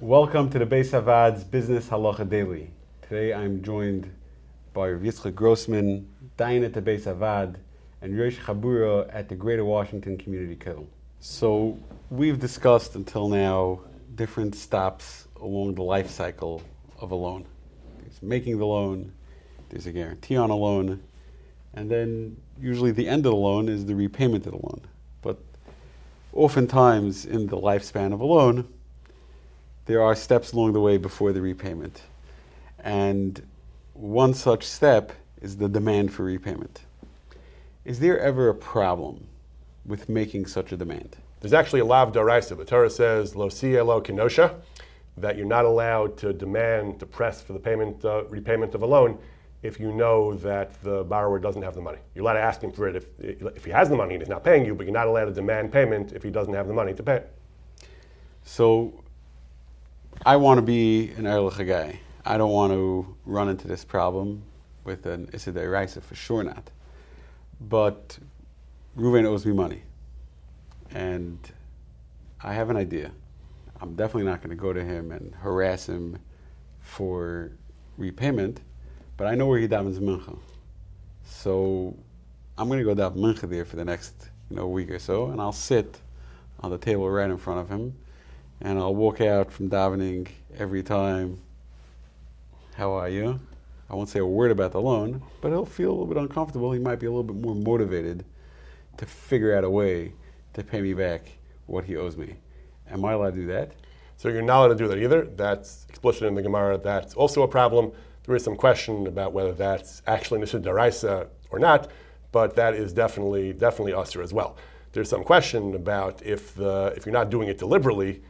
Welcome to the Beis Havad's Business Halacha Daily. Today I'm joined by Yitzchak Grossman, Dayan at the Beis Havad, and Rosh Chabura at the Greater Washington Community Kollel. So we've discussed until now different stops along the life cycle of a loan. There's making the loan, there's a guarantee on a loan, and then usually the end of the loan is the repayment of the loan. But oftentimes in the lifespan of a loan, there are steps along the way before the repayment. And one such step is the demand for repayment. Is there ever a problem with making such a demand? There's actually a law lav daraisa. The Torah says, lo lo kenosha, that you're not allowed to demand, to press for the payment, uh, repayment of a loan if you know that the borrower doesn't have the money. You're allowed to ask him for it if, if he has the money and he's not paying you, but you're not allowed to demand payment if he doesn't have the money to pay. So I want to be an Erlich guy. I don't want to run into this problem with an Issa Raisa, for sure not. But Ruven owes me money. And I have an idea. I'm definitely not going to go to him and harass him for repayment, but I know where he davens mincha. So I'm going to go daven mincha there for the next you know, week or so, and I'll sit on the table right in front of him, and I'll walk out from davening every time. How are you? I won't say a word about the loan, but he'll feel a little bit uncomfortable. He might be a little bit more motivated to figure out a way to pay me back what he owes me. Am I allowed to do that? So you're not allowed to do that either. That's explicit in the Gemara. That's also a problem. There is some question about whether that's actually Nishid Daraisa or not, but that is definitely definitely usher as well. There's some question about if the if you're not doing it deliberately,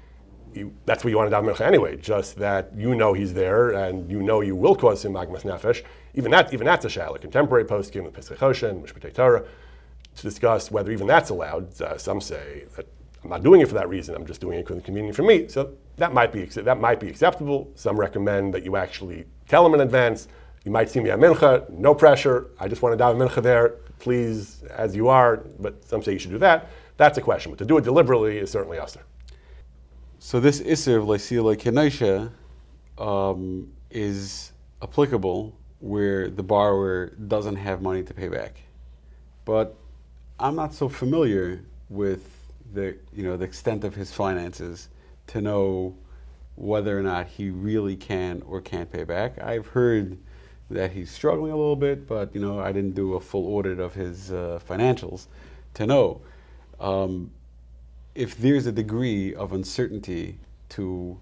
you, that's what you want to daven anyway. Just that you know he's there and you know you will cause him magmas nefesh. Even that even that's a shaila. Contemporary poskim with Pischei Choshen, Mishpatei Torah, to discuss whether even that's allowed. Uh, some say that I'm not doing it for that reason. I'm just doing it because it's convenient for me. So that might be that might be acceptable. Some recommend that you actually tell him in advance. You might see me at mincha, no pressure. I just want to daven mincha there, please, as you are. But some say you should do that. That's a question. But to do it deliberately is certainly usher. So this isser of leisila kenosha um, is applicable where the borrower doesn't have money to pay back. But I'm not so familiar with the you know the extent of his finances to know whether or not he really can or can't pay back. I've heard that he's struggling a little bit, but you know I didn't do a full audit of his uh, financials to know um, if there's a degree of uncertainty to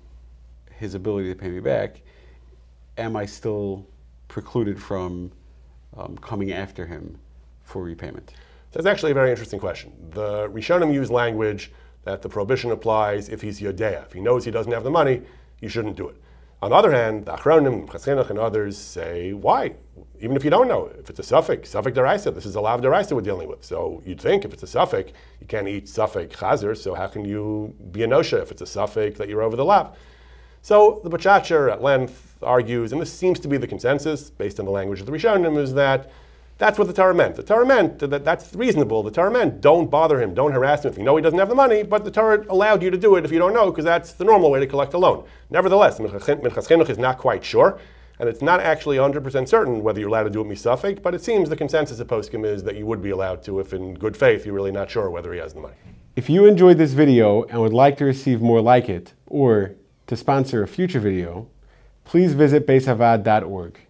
his ability to pay me back. Am I still precluded from um, coming after him for repayment? That's actually a very interesting question. The Rishonim use language that the prohibition applies if he's Yodea. If he knows he doesn't have the money, you shouldn't do it. On the other hand, the Achronim, Chasenach, and others say, why? Even if you don't know, if it's a suffix, suffix deraisa, this is a lav deraisa we're dealing with. So you'd think if it's a suffix, you can't eat suffix chazer, so how can you be a nosha if it's a suffix that you're over the lav? So the Bachacher at length argues, and this seems to be the consensus based on the language of the Rishonim, is that that's what the Torah meant. The Torah meant that that's reasonable. The Torah meant don't bother him, don't harass him if you know he doesn't have the money, but the Torah allowed you to do it if you don't know, because that's the normal way to collect a loan. Nevertheless, Minchas is not quite sure, and it's not actually 100% certain whether you're allowed to do it misafik, but it seems the consensus of poskim is that you would be allowed to if in good faith you're really not sure whether he has the money. If you enjoyed this video and would like to receive more like it, or to sponsor a future video, please visit beisavad.org.